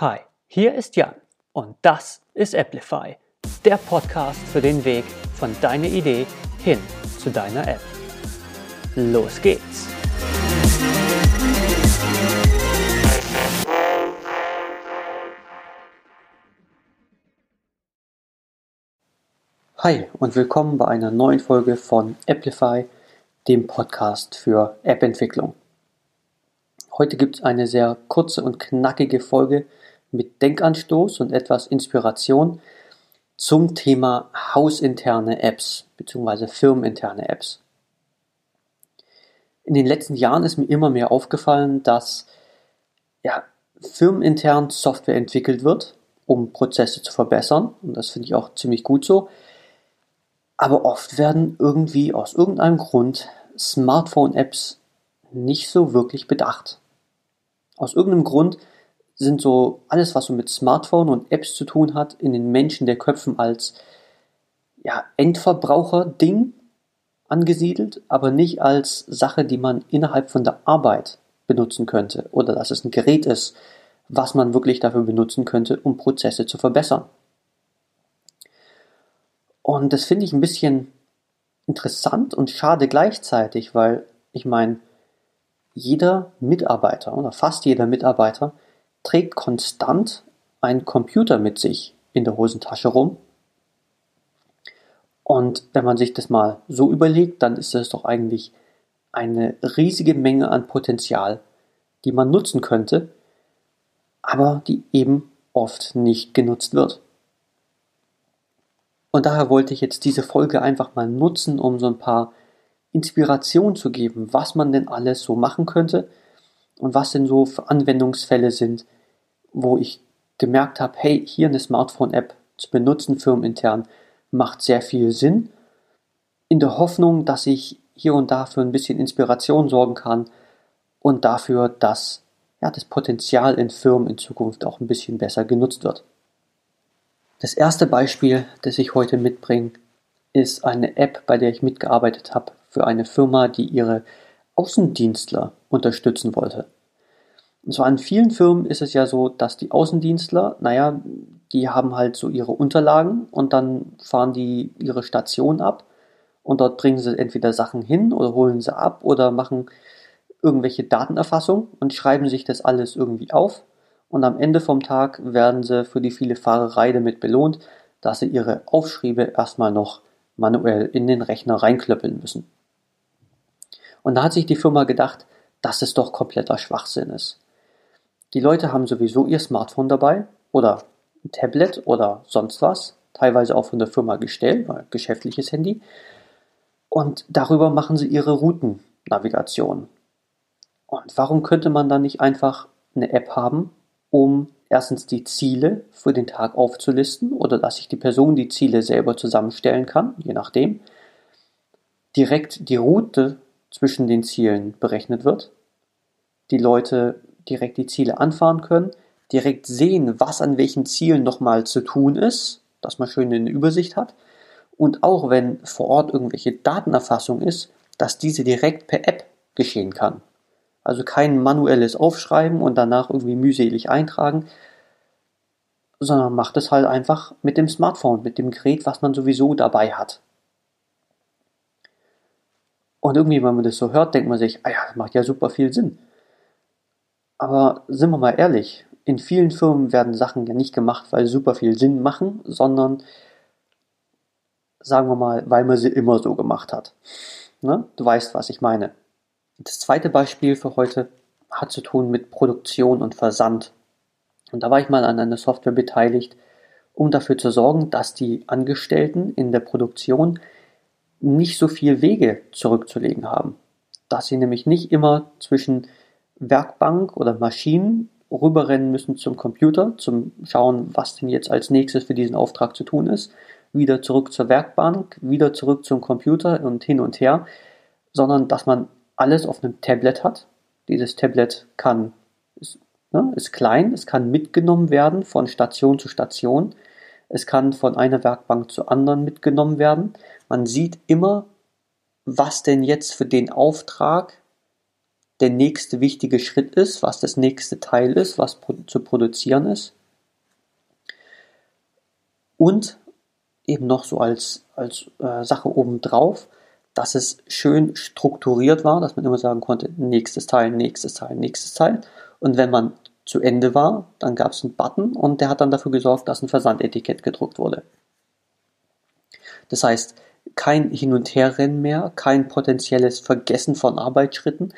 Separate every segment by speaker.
Speaker 1: Hi, hier ist Jan und das ist Applify, der Podcast für den Weg von deiner Idee hin zu deiner App. Los geht's! Hi und willkommen bei einer neuen Folge von Applify, dem Podcast für App-Entwicklung. Heute gibt es eine sehr kurze und knackige Folge mit Denkanstoß und etwas Inspiration zum Thema hausinterne Apps bzw. firmeninterne Apps. In den letzten Jahren ist mir immer mehr aufgefallen, dass ja, firmenintern Software entwickelt wird, um Prozesse zu verbessern. Und das finde ich auch ziemlich gut so. Aber oft werden irgendwie aus irgendeinem Grund Smartphone-Apps nicht so wirklich bedacht. Aus irgendeinem Grund sind so alles, was so mit Smartphone und Apps zu tun hat, in den Menschen der Köpfen als ja, Endverbraucher-Ding angesiedelt, aber nicht als Sache, die man innerhalb von der Arbeit benutzen könnte oder dass es ein Gerät ist, was man wirklich dafür benutzen könnte, um Prozesse zu verbessern. Und das finde ich ein bisschen interessant und schade gleichzeitig, weil ich meine, jeder Mitarbeiter oder fast jeder Mitarbeiter trägt konstant einen Computer mit sich in der Hosentasche rum. Und wenn man sich das mal so überlegt, dann ist das doch eigentlich eine riesige Menge an Potenzial, die man nutzen könnte, aber die eben oft nicht genutzt wird. Und daher wollte ich jetzt diese Folge einfach mal nutzen, um so ein paar Inspiration zu geben, was man denn alles so machen könnte und was denn so für Anwendungsfälle sind, wo ich gemerkt habe, hey, hier eine Smartphone-App zu benutzen, firmenintern, macht sehr viel Sinn. In der Hoffnung, dass ich hier und da für ein bisschen Inspiration sorgen kann und dafür, dass ja, das Potenzial in Firmen in Zukunft auch ein bisschen besser genutzt wird. Das erste Beispiel, das ich heute mitbringe, ist eine App, bei der ich mitgearbeitet habe für eine Firma, die ihre Außendienstler unterstützen wollte. Und zwar in vielen Firmen ist es ja so, dass die Außendienstler, naja, die haben halt so ihre Unterlagen und dann fahren die ihre Station ab und dort bringen sie entweder Sachen hin oder holen sie ab oder machen irgendwelche Datenerfassung und schreiben sich das alles irgendwie auf und am Ende vom Tag werden sie für die viele Fahrerei damit belohnt, dass sie ihre Aufschriebe erstmal noch manuell in den Rechner reinklöppeln müssen. Und da hat sich die Firma gedacht, dass es doch kompletter Schwachsinn ist. Die Leute haben sowieso ihr Smartphone dabei oder ein Tablet oder sonst was, teilweise auch von der Firma gestellt, weil geschäftliches Handy. Und darüber machen sie ihre Routennavigation. Und warum könnte man dann nicht einfach eine App haben, um erstens die Ziele für den Tag aufzulisten oder dass sich die Person die Ziele selber zusammenstellen kann, je nachdem, direkt die Route zwischen den Zielen berechnet wird, die Leute direkt die Ziele anfahren können, direkt sehen, was an welchen Zielen nochmal zu tun ist, dass man schön eine Übersicht hat und auch wenn vor Ort irgendwelche Datenerfassung ist, dass diese direkt per App geschehen kann. Also kein manuelles Aufschreiben und danach irgendwie mühselig eintragen, sondern macht es halt einfach mit dem Smartphone, mit dem Gerät, was man sowieso dabei hat. Und irgendwie, wenn man das so hört, denkt man sich, ah ja, das macht ja super viel Sinn. Aber sind wir mal ehrlich, in vielen Firmen werden Sachen ja nicht gemacht, weil sie super viel Sinn machen, sondern sagen wir mal, weil man sie immer so gemacht hat. Ne? Du weißt, was ich meine. Das zweite Beispiel für heute hat zu tun mit Produktion und Versand. Und da war ich mal an einer Software beteiligt, um dafür zu sorgen, dass die Angestellten in der Produktion nicht so viel Wege zurückzulegen haben. Dass sie nämlich nicht immer zwischen Werkbank oder Maschinen rüberrennen müssen zum Computer, zum Schauen, was denn jetzt als nächstes für diesen Auftrag zu tun ist, wieder zurück zur Werkbank, wieder zurück zum Computer und hin und her, sondern dass man alles auf einem Tablet hat. Dieses Tablet kann, ist, ne, ist klein, es kann mitgenommen werden von Station zu Station, es kann von einer Werkbank zur anderen mitgenommen werden. Man sieht immer, was denn jetzt für den Auftrag der nächste wichtige Schritt ist, was das nächste Teil ist, was zu produzieren ist. Und eben noch so als, als äh, Sache obendrauf, dass es schön strukturiert war, dass man immer sagen konnte, nächstes Teil, nächstes Teil, nächstes Teil. Und wenn man zu Ende war, dann gab es einen Button und der hat dann dafür gesorgt, dass ein Versandetikett gedruckt wurde. Das heißt, kein Hin- und Herrennen mehr, kein potenzielles Vergessen von Arbeitsschritten,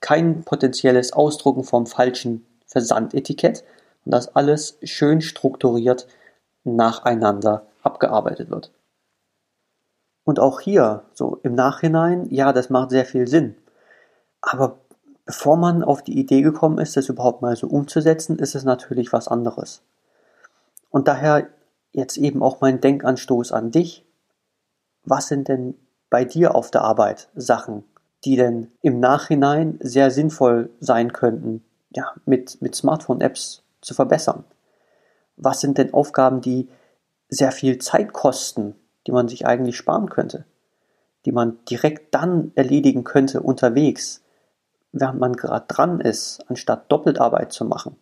Speaker 1: kein potenzielles Ausdrucken vom falschen Versandetikett und das alles schön strukturiert nacheinander abgearbeitet wird. Und auch hier, so im Nachhinein, ja, das macht sehr viel Sinn. Aber bevor man auf die Idee gekommen ist, das überhaupt mal so umzusetzen, ist es natürlich was anderes. Und daher jetzt eben auch mein Denkanstoß an dich. Was sind denn bei dir auf der Arbeit Sachen, die denn im Nachhinein sehr sinnvoll sein könnten, ja, mit, mit Smartphone-Apps zu verbessern? Was sind denn Aufgaben, die sehr viel Zeit kosten, die man sich eigentlich sparen könnte, die man direkt dann erledigen könnte unterwegs, während man gerade dran ist, anstatt Doppeltarbeit zu machen?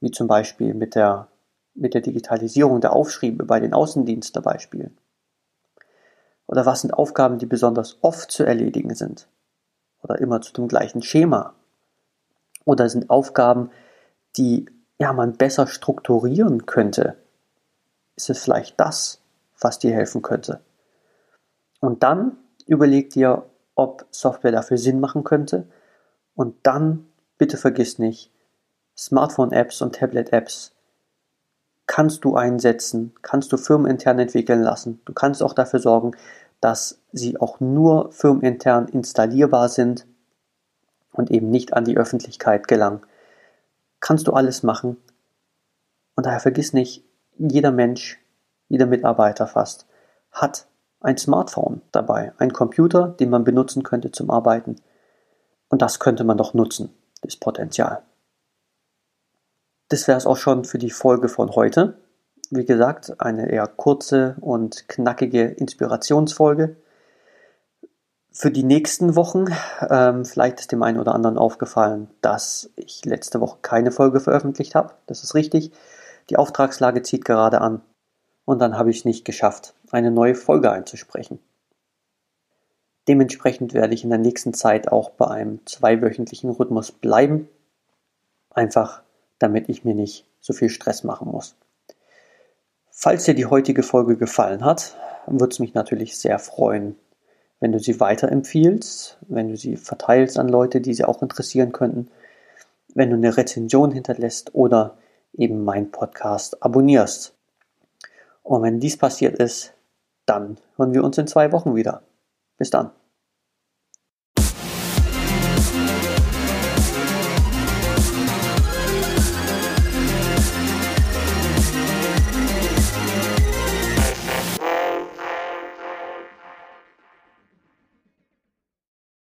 Speaker 1: Wie zum Beispiel mit der, mit der Digitalisierung der Aufschriebe bei den Außendienstbeispielen. Oder was sind Aufgaben, die besonders oft zu erledigen sind? Oder immer zu dem gleichen Schema? Oder sind Aufgaben, die ja, man besser strukturieren könnte? Ist es vielleicht das, was dir helfen könnte? Und dann überleg dir, ob Software dafür Sinn machen könnte. Und dann, bitte vergiss nicht, Smartphone-Apps und Tablet-Apps kannst du einsetzen, kannst du firmenintern entwickeln lassen. Du kannst auch dafür sorgen, dass sie auch nur firmenintern installierbar sind und eben nicht an die Öffentlichkeit gelangen. Kannst du alles machen. Und daher vergiss nicht, jeder Mensch, jeder Mitarbeiter fast, hat ein Smartphone dabei, ein Computer, den man benutzen könnte zum Arbeiten. Und das könnte man doch nutzen, das Potenzial. Das wäre es auch schon für die Folge von heute. Wie gesagt, eine eher kurze und knackige Inspirationsfolge. Für die nächsten Wochen, ähm, vielleicht ist dem einen oder anderen aufgefallen, dass ich letzte Woche keine Folge veröffentlicht habe. Das ist richtig. Die Auftragslage zieht gerade an. Und dann habe ich es nicht geschafft, eine neue Folge einzusprechen. Dementsprechend werde ich in der nächsten Zeit auch bei einem zweiwöchentlichen Rhythmus bleiben. Einfach damit ich mir nicht so viel Stress machen muss. Falls dir die heutige Folge gefallen hat, würde es mich natürlich sehr freuen, wenn du sie weiterempfiehlst, wenn du sie verteilst an Leute, die sie auch interessieren könnten, wenn du eine Rezension hinterlässt oder eben meinen Podcast abonnierst. Und wenn dies passiert ist, dann hören wir uns in zwei Wochen wieder. Bis dann.